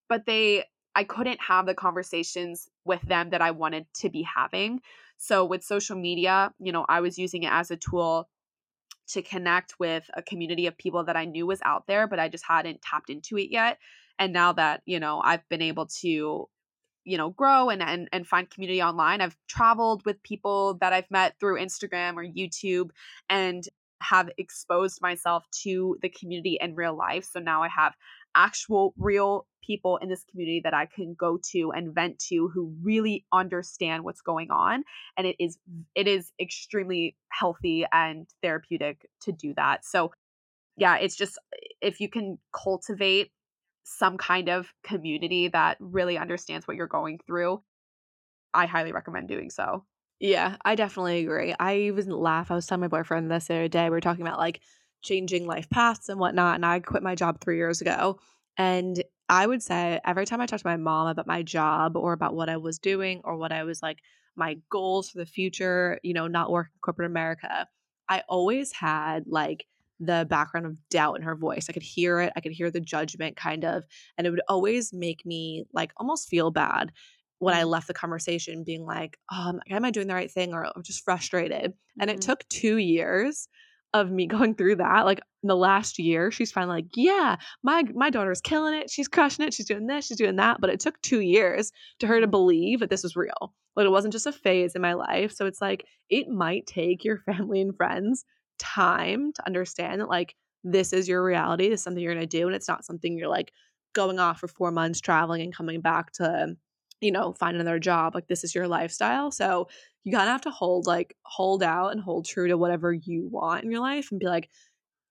but they I couldn't have the conversations with them that I wanted to be having. So with social media, you know, I was using it as a tool to connect with a community of people that I knew was out there, but I just hadn't tapped into it yet. And now that, you know, I've been able to you know grow and, and and find community online i've traveled with people that i've met through instagram or youtube and have exposed myself to the community in real life so now i have actual real people in this community that I can go to and vent to who really understand what's going on and it is it is extremely healthy and therapeutic to do that. So yeah, it's just if you can cultivate some kind of community that really understands what you're going through, I highly recommend doing so. Yeah, I definitely agree. I even laugh. I was telling my boyfriend this the other day. We were talking about like changing life paths and whatnot. And I quit my job three years ago. And I would say every time I talked to my mom about my job or about what I was doing or what I was like, my goals for the future, you know, not working corporate America, I always had like the background of doubt in her voice. I could hear it, I could hear the judgment kind of. And it would always make me like almost feel bad when I mm-hmm. left the conversation, being like, oh, am I doing the right thing? Or I'm just frustrated. And it mm-hmm. took two years of me [LAUGHS] going through that like in the last year she's finally like yeah my my daughter's killing it. She's crushing it. She's doing this. She's doing that. But it took two years to her to mm-hmm. believe that this was real like it wasn't just a phase in my life. So it's like it might take your [LAUGHS] family and friends time to understand that like this is your reality. This is something you're going to do and it's not something you're like going off for four months traveling and coming back to you know find another job like this is your lifestyle so you kind of have to hold like hold out and hold true to whatever you want in your life and be like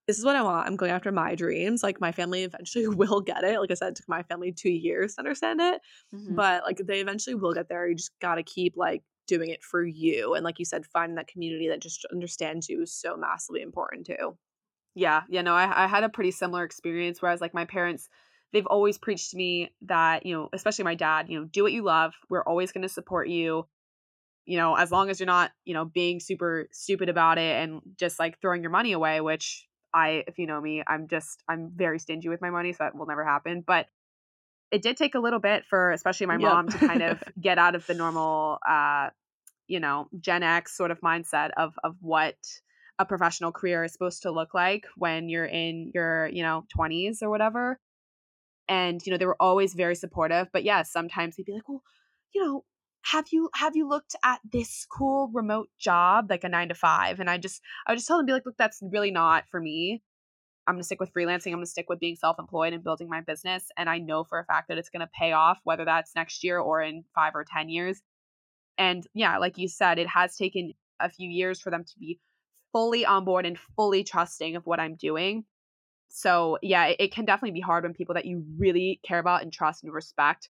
this is what I want. I'm going after my dreams. Like my family eventually [LAUGHS] will get it. Like I said, it took my family two years to understand it. Mm-hmm. But like they eventually will get there. You just gotta keep like doing it for you. And like you said, finding that community that just understands you is so massively important too. Yeah. Yeah. No, I, I had a pretty similar experience where I was like, my parents, they've always preached to me that, you know, especially my dad, you know, do what you love. We're always going to support you you know, as long as you're not, you know, being super stupid about it and just like throwing your money away, which I, if you know me, I'm just, I'm very stingy with my money, so that will never happen. But it did take a little bit for, especially my yep. mom, to kind of [LAUGHS] get out of the normal, uh, you know, Gen X sort of mindset of of what a professional career is supposed to look like when you're in your, you know, 20s or whatever. And you know, they were always very supportive, but yeah, sometimes they'd be like, "Well, you know, have you have you looked at this cool remote job like a nine to five? And i just i would just tell them be like look that's really not for me. I'm gonna stick with freelancing. I'm gonna stick with being self-employed and building my business and i know for a fact that it's gonna pay off whether that's next year or in five or ten years. And yeah like you said it has taken a few years for them to be fully on board and fully trusting of what i'm doing so yeah it, it can definitely be hard when people that you really care about and trust and respect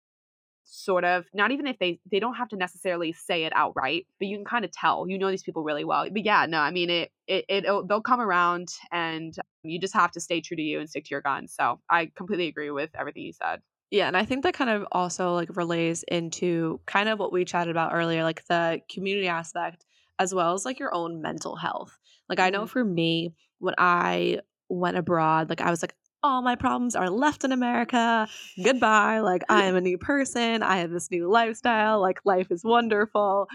sort of not even if they they don't have to necessarily say it outright but you can kind of tell you know these people really well. But yeah no i mean it it, it they'll come around and you just have to stay true to you and stick to your guns. So i completely agree with everything you said. Yeah and i think that kind of also like relays into kind of what we chatted about earlier like the community aspect as well as like your own mental health. Like i know mm-hmm. for me when i went abroad like i was like all my problems are left in America. Goodbye. Like, I [LAUGHS] am a new person. I have this new lifestyle. Like, life is wonderful.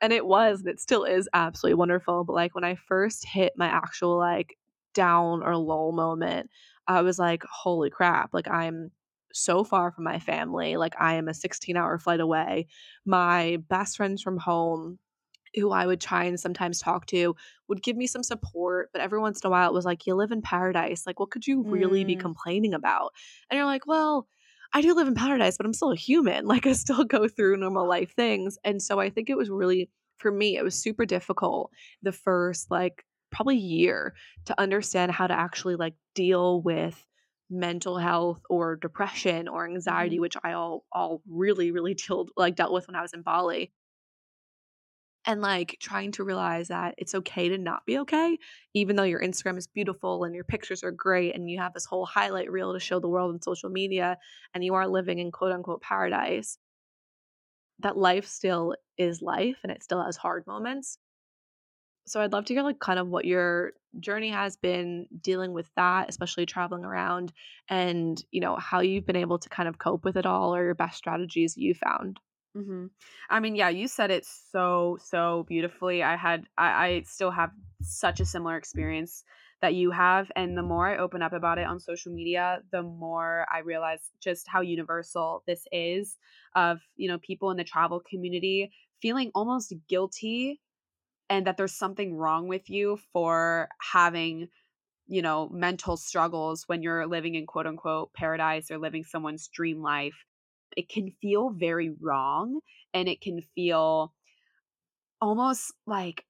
And it was, and it still is absolutely wonderful. But like, when I first hit my actual like down or lull moment, I was like, holy crap. Like, I'm so far from my family. Like, I am a 16 hour flight away. My best friends from home who I would try and sometimes talk to would give me some support, but every once in a while it was like, you live in paradise. Like, what could you really mm. be complaining about? And you're like, well, I do live in paradise, but I'm still a human. [LAUGHS] Like, I still go through normal life things. And so I think it was really, for me, it was super difficult the first, like, probably year to understand how to actually, like, deal with mental health or depression or anxiety, mm-hmm. which I all all really, really dealt like dealt with when I was in Bali and like trying to realize that it's okay to not be okay even though your instagram is beautiful and your pictures are great and you have this whole highlight reel to show the world in social media and you are living in quote unquote paradise that life still is life and it still has hard moments. So I'd love to hear like kind of what your journey has been dealing with that, especially traveling around and, you know, how you've been able to kind of cope with it all or your best strategies you found. Hmm I mean, yeah, you said it so, so beautifully. I had, I, I still have such a similar experience that you have. And the more I open up about it on social media, the more I realize just how universal this is of, you know, people in the travel community feeling almost guilty and that there's something wrong with you for having you know mental struggles when you're living in quote unquote paradise or living someone's dream life it can feel very wrong and it can feel almost like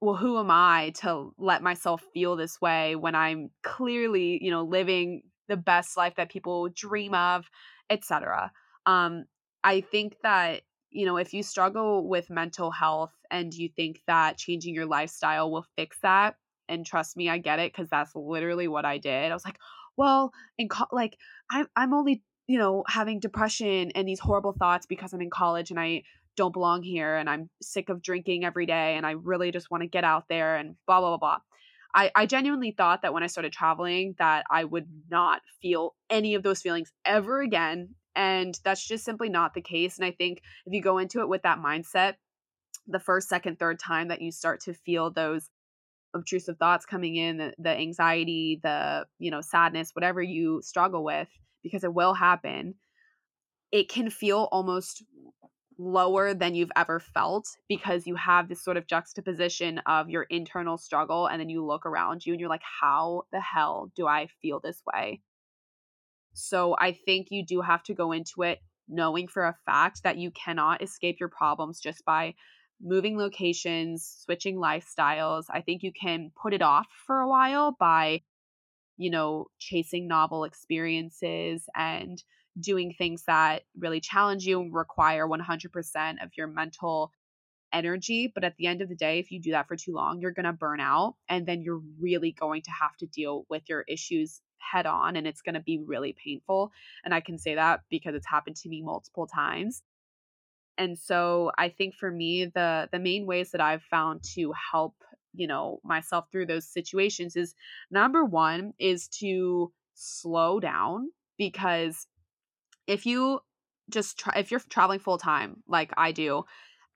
well who am i to let myself feel this way when i'm clearly you know living the best life that people dream of etc um i think that you know if you struggle with mental health and you think that changing your lifestyle will fix that and trust me i get it because that's literally what i did. I was like well in co- like i'm i'm only you know having depression and these horrible thoughts because i'm in college and i don't belong here and I'm sick of drinking every day and I really just want to get out there and blah blah blah blah. I, I genuinely thought that when I started traveling that I would not feel any of those feelings ever again. And that's just simply not the case. And I think if you go into it with that mindset, the first, second, third time that you start to feel those obtrusive thoughts coming in, the, the anxiety, the, you know, sadness, whatever you struggle with, because it will happen, it can feel almost lower than you've ever felt because you have this sort of juxtaposition of your internal struggle and then you look around you and you're like how the hell do I feel this way? So I think you do have to go into it knowing for a fact that you cannot escape your problems just by moving locations, switching lifestyles. I think you can put it off for a while by you know, chasing novel experiences and doing things that really challenge you and require 100% of your mental energy. But at the end of the day, if you do that for too long, you're going to burn out and then you're really going to have to deal with your issues head on and it's going to be really painful. And I can say that because it's happened to me multiple times. And so I think for me the the main ways that I've found to help, you know, myself through those situations is number 1 is to slow down because if you just try if you're traveling full time like I do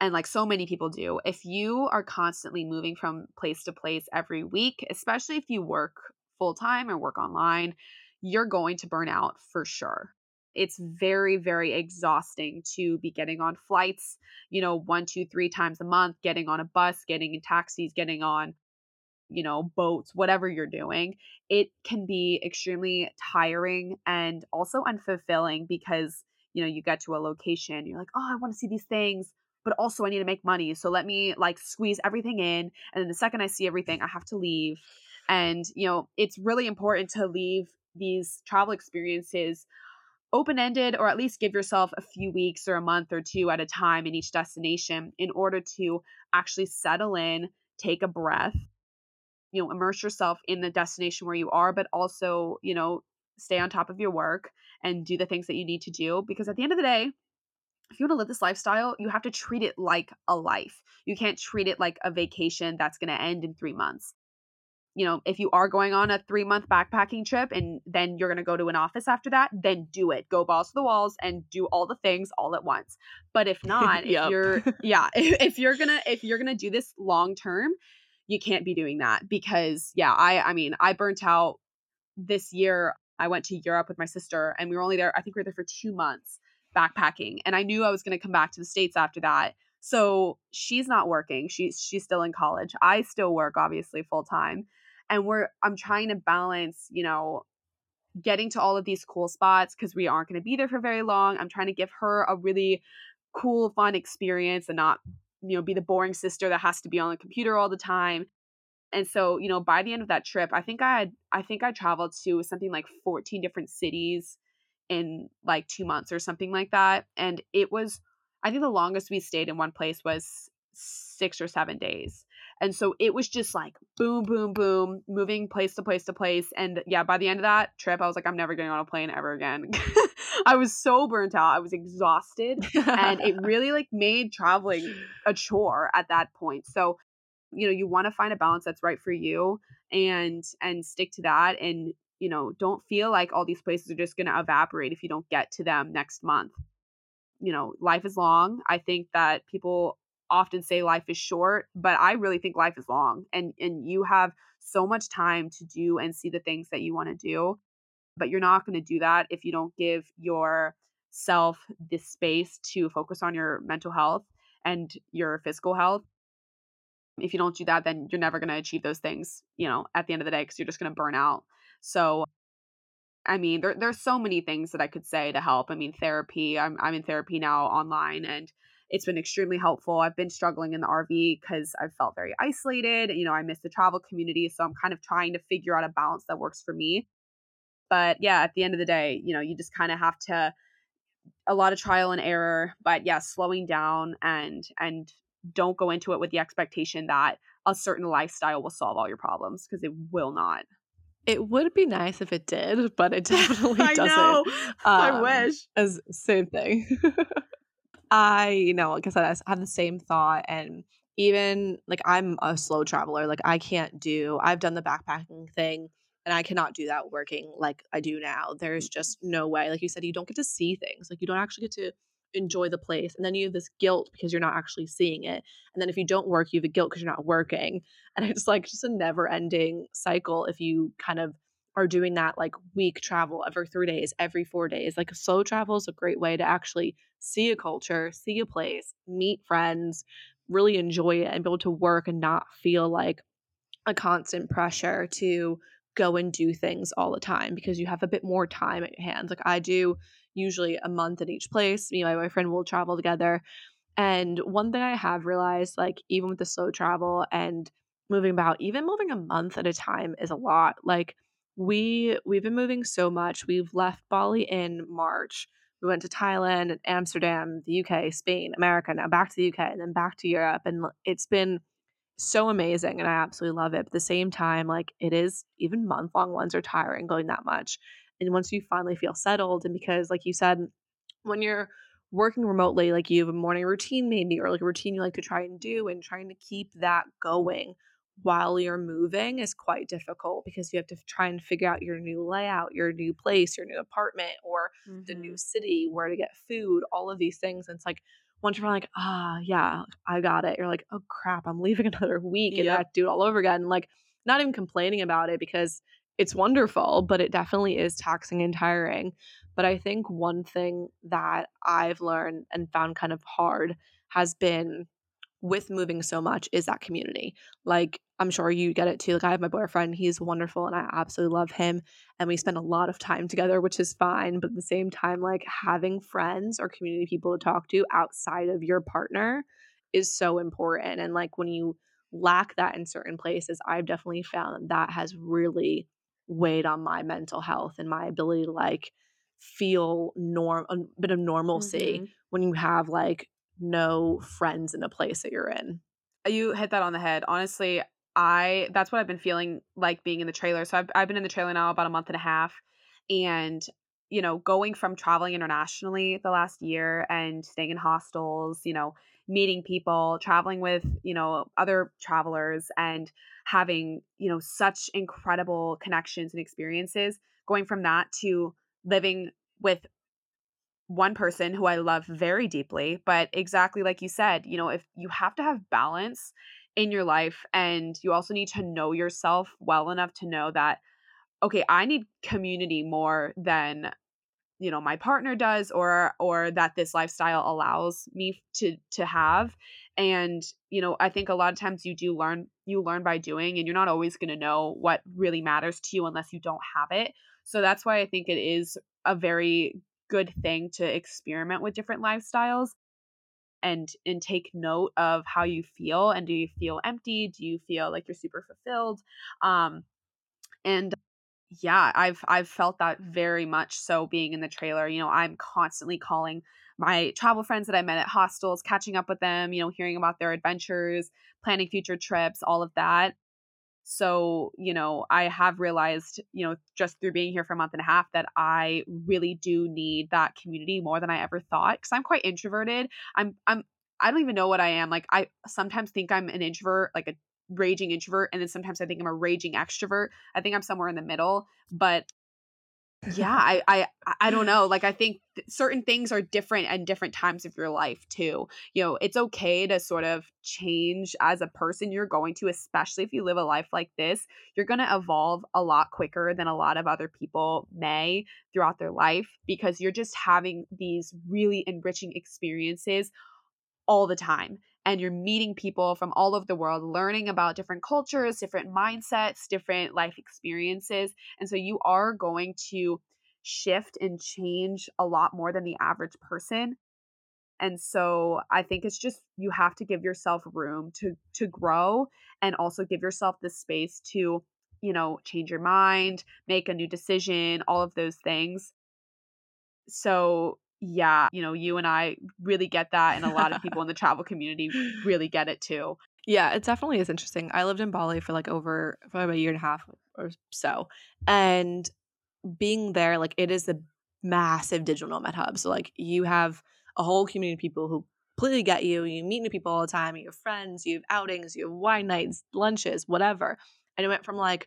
and like so many people do, if you are constantly moving from place to place every week, especially if you work full time or work online, you're going to burn out for sure. It's very, very exhausting to be getting on flights, you know, one, two, three times a month, getting on a bus, getting in taxis, getting on you know, boats, whatever you're doing, it can be extremely tiring and also unfulfilling because, you know, you get to a location, you're like, oh, I want to see these things, but also I need to make money. So let me like squeeze everything in. And then the second I see everything, I have to leave. And, you know, it's really important to leave these travel experiences open ended or at least give yourself a few weeks or a month or two at a time in each destination in order to actually settle in, take a breath, you know immerse yourself in the destination where you are but also you know stay on top of your work and do the things that you need to do because at the end of the day if you want to live this lifestyle you have to treat it like a life. You can't treat it like a vacation that's going to end in 3 months you know if you are going on a 3 month backpacking trip and then you're going to go to an office after that then do it go balls to the walls and do all the things all at once but if [LAUGHS] not if you're [LAUGHS] yeah if, [LAUGHS] if you're going to if you're going to do this long term you can't be doing that because yeah, I I mean, I burnt out this year. I went to Europe with my sister and we were only there I think we were there for 2 months backpacking and I knew I was going to come back to the states after that. So she's not working. She's she's still in college. I still work obviously full time. And we're I'm trying to balance, you know, getting to all of these cool spots because we aren't going to be there for very long. I'm trying to give her a really cool, fun experience and not you know, be the boring sister that has to be on the computer all the time. And so, you know, by the end of that trip, I think I had I think I traveled to something like 14 different cities in like 2 months or something like that. And it was I think the longest we stayed in one place was 6 or 7 days. And so it was just like boom, boom, boom, moving place to place to place. And yeah, by the end of that trip, I was like, I'm never getting on a plane ever again. [LAUGHS] I was so burnt out. I was exhausted. and it [LAUGHS] really like made traveling a chore at that point. So, you know, you want to find a balance that's right for you and and stick to that and you know, don't feel like all these places are just going to evaporate if you don't get to them next month. You know, life is long. I think that people often say life is short, but I really think life is long and and you have so much time to do and see the things that you want to do. But you're not going to do that if you don't give yourself this space to focus on your mental health and your physical health. If you don't do that, then you're never going to achieve those things, you know, at the end of the day, because you're just going to burn out. So, I mean, there, there's so many things that I could say to help. I mean, therapy, I'm, I'm in therapy now online and it's been extremely helpful. I've been struggling in the RV because I've felt very isolated. You know, I miss the travel community. So I'm kind of trying to figure out a balance that works for me. But yeah, at the end of the day, you know, you just kind of have to a lot of trial and error, but yeah, slowing down and and don't go into it with the expectation that a certain lifestyle will solve all your problems because it will not. It would be nice if it did, but it [LAUGHS] definitely I doesn't. know. [LAUGHS] I Um, wish. As same thing. [LAUGHS] I, you know, like I said, I have the same thought, and even like I'm a slow traveler. Like I can't do. I've done the backpacking thing, and I cannot do that working like I do now. There's just no way. Like you said, you don't get to see things. Like you don't actually get to enjoy the place, and then you have this guilt because you're not actually seeing it. And then if you don't work, you have a guilt because you're not working, and it's like just a never-ending cycle. If you kind of are doing that like week travel every three days, every four days. Like slow travel is a great way to actually see a culture, see a place, meet friends, really enjoy it, and be able to work and not feel like a constant pressure to go and do things all the time because you have a bit more time at your hands. Like I do usually a month at each place. Me and my boyfriend will travel together. And one thing I have realized, like even with the slow travel and moving about, even moving a month at a time is a lot. Like we we've been moving so much. We've left Bali in March. We went to Thailand, Amsterdam, the UK, Spain, America, now back to the UK, and then back to Europe. And it's been so amazing and I absolutely love it. But at the same time, like it is even month long ones are tiring going that much. And once you finally feel settled, and because like you said, when you're working remotely, like you have a morning routine maybe, or like a routine you like to try and do, and trying to keep that going while you're moving is quite difficult because you have to try and figure out your new layout, your new place, your new apartment, or the new Mhm. city, where to get food, all of these things. And it's like once you're like, ah, yeah, I got it. You're like, oh crap, I'm leaving [LAUGHS] another week and I Yep. have to do it all over again. Like, not even complaining about it because it's wonderful, but it definitely is taxing and tiring. But I think one thing that I've learned and found kind of hard has been with moving so much is that community. Like, I'm sure you get it too. Like, I have my boyfriend, he's wonderful and I absolutely love him. And we spend a lot of time together, which is fine. But at the same time, like, having friends or community people to talk to outside of your partner is so important. And, like, when you lack that in certain places, I've definitely found that has really weighed on my mental health and my ability to, like, feel norm a bit of normalcy Mhm. when you have like no friends in a place that you're in. You hit that on the head. Honestly, I that's what I've been feeling like being in the trailer. So I've I've been in the trailer now about a month and a half and you know, going from traveling internationally the last year and staying in hostels, you know, meeting people, traveling with, you know, other travelers and having, you know, such incredible connections and experiences, going from that to living with one person who I love very deeply, but exactly like you said, you know, if you have to have balance in your life and you also need to know yourself well enough to know that okay, I need community more than you know my partner does or or that this lifestyle allows me to to have. And you know i think a lot of times you do learn you learn by doing and you're not always going to know what really matters to you unless you don't have it. So that's why i think it is a very good thing to experiment with different lifestyles and and take note of how you feel and do you feel empty do you feel like you're super fulfilled um and yeah, I've I've felt that very much so being in the trailer. You know, I'm constantly calling my travel friends that I met at hostels, catching up with them, you know, hearing about their adventures, planning future trips, all of that. So, you know, I have realized, you know, just through being here for a month and a half that I really do need that community more than I ever thought cuz I'm quite introverted. I'm I'm I don't even know what I am. Like I sometimes think I'm an introvert, like a raging introvert, and then sometimes I think I'm a raging extrovert. I think I'm somewhere in the middle, but yeah, I I I don't know. Like I think certain things are different at different times of your life too. You know, it's okay to sort of change as a person you're going to, especially if you live a life like this. You're going to evolve a lot quicker than a lot of other people may throughout their life because you're just having these really enriching experiences all the time and you're meeting people from all over the world, learning about different cultures, different mindsets, different life experiences. And so you are going to shift and change a lot more than the average person. And so I think it's just you have to give yourself room to to grow and also give yourself the space to, you know, change your mind, make a new decision, all of those things. So yeah, you know, you and I really get that, and a lot of people in the [LAUGHS] travel community really get it too. Yeah, it definitely is interesting. I lived in Bali for like over for about a year and a half or so. And being there, like it is a massive digital nomad hub. So like you have a whole community of people who completely get you. You meet new people all the time. You have friends, you have outings, you have wine nights, lunches, whatever. And it went from like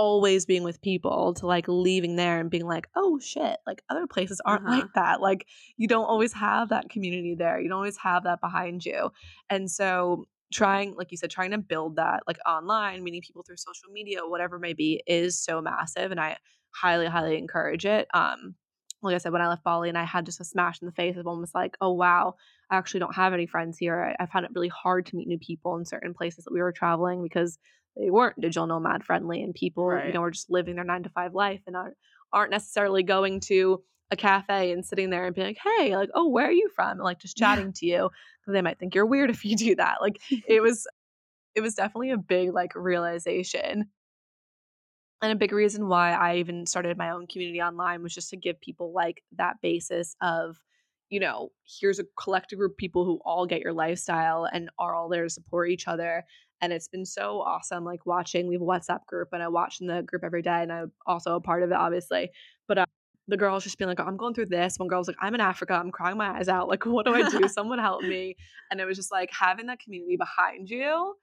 always being with people to like leaving there and being like, oh shit, like other places aren't uh-huh. like that. Like you don't always have that community there. You don't always have that behind you. And so trying, like you said, trying to build that like online, meeting people through social media, whatever may be, is so massive. And I highly, highly encourage it. Um, like I said, when I left Bali and I had just a smash in the face of almost like, oh wow, I actually don't have any friends here. I, I found it really hard to meet new people in certain places that we were traveling because they weren't digital nomad friendly and people right. you know were just living their nine to five life and aren't, aren't necessarily going to a cafe and sitting there and being like hey like oh where are you from and like just chatting yeah. to you they might think you're weird if you do that like it [LAUGHS] was it was definitely a big like realization and a big reason why i even started my own community online was just to give people like that basis of you know here's a collective group of people who all get your lifestyle and are all there to support each other and it's been so awesome like watching we have a whatsapp group and i watch in the group every day and i'm also a part of it obviously but uh, the girls just being like oh, i'm going through this one girl's like i'm in africa i'm crying my eyes out like [LAUGHS] what do i do? Someone help [LAUGHS] me and it was just like having that community behind you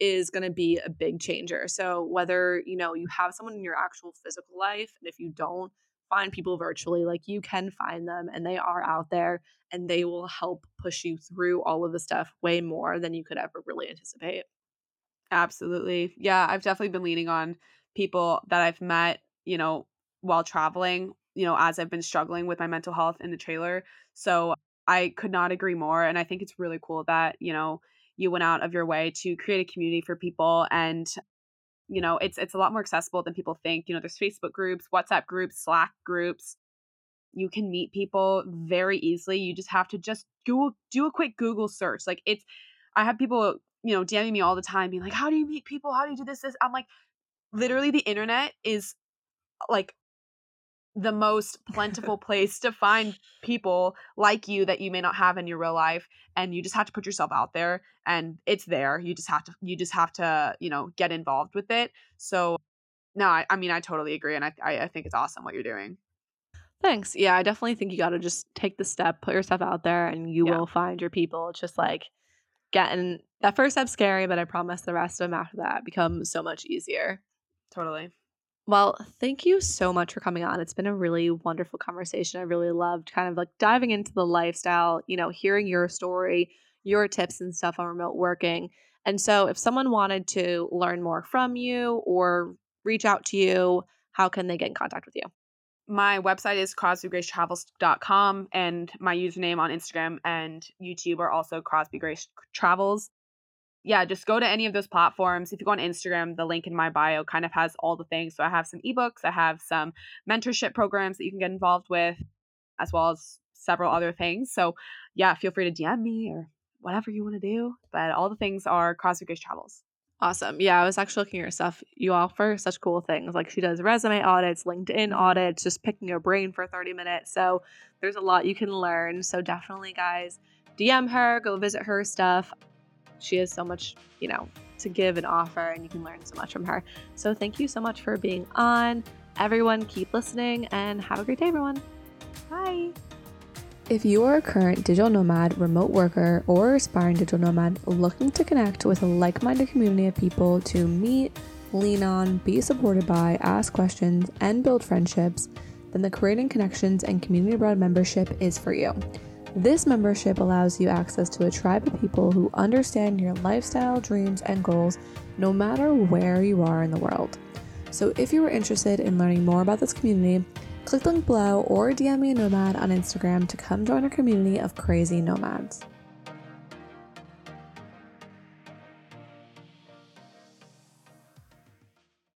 is going to be a big changer so whether you know you have someone in your actual physical life and if you don't find people virtually like you can find them and they are out there and they will help push you through all of the stuff way more than you could ever really anticipate Absolutely. Yeah, I've definitely been leaning on people that I've met, you know, while traveling, you know, as I've been struggling with my mental health in the trailer. So I could not agree more. And I think it's really cool that, you know, you went out of your way to create a community for people and you know it's it's a lot more accessible than people think you know there's facebook groups whatsapp groups slack groups you can meet people very easily you just have to just do do a quick google search like it's i have people you know, DMing me all the time, being like, "How do you meet people? How do you do this?" This I'm like, literally, the internet is like the most plentiful [LAUGHS] place to find people like you that you may not have in your real life and you just have to put yourself out there and it's there you just have to you just have to you know get involved with it so no i, I mean i totally agree and I, I, I think it's awesome what you're doing thanks yeah i definitely think you got to just take the step put yourself out there and you yeah. will find your people it's just like getting that first step's scary, but I promise the rest of them after that become so much easier. Totally. Well, thank you so much for coming on. It's been a really wonderful conversation. I really loved kind of like diving into the lifestyle, you know, hearing your story, your tips and stuff on remote working. And so, if someone wanted to learn more from you or reach out to you, how can they get in contact with you? My website is crosbygracetravels.com and my username on Instagram and YouTube are also Crosby Grace Travels. Yeah, just go to any of those platforms. If you go on Instagram, the link in my bio kind of has all the things. So I have some ebooks, I have some mentorship programs that you can get involved with, as well as several other things. So yeah, feel free to DM me or whatever you want to do. But all the things are Crosby Grace Travels. Awesome. Yeah, I was actually looking at your stuff. You offer such cool things. Like she does resume audits, LinkedIn audits, just picking your brain for 30 minutes. So there's a lot you can learn. So definitely, guys, DM her, go visit her stuff. She has so much, you know, to give and offer, and you can learn so much from her. So thank you so much for being on. Everyone, keep listening and have a great day, everyone. Bye. If you are a current digital nomad, remote worker, or aspiring digital nomad looking to connect with a like minded community of people to meet, lean on, be supported by, ask questions, and build friendships, then the Creating Connections and Community Abroad membership is for you. This membership allows you access to a tribe of people who understand your lifestyle, dreams, and goals no matter where you are in the world. So if you are interested in learning more about this community, Click the link below or DM me a nomad on Instagram to come join our community of crazy nomads.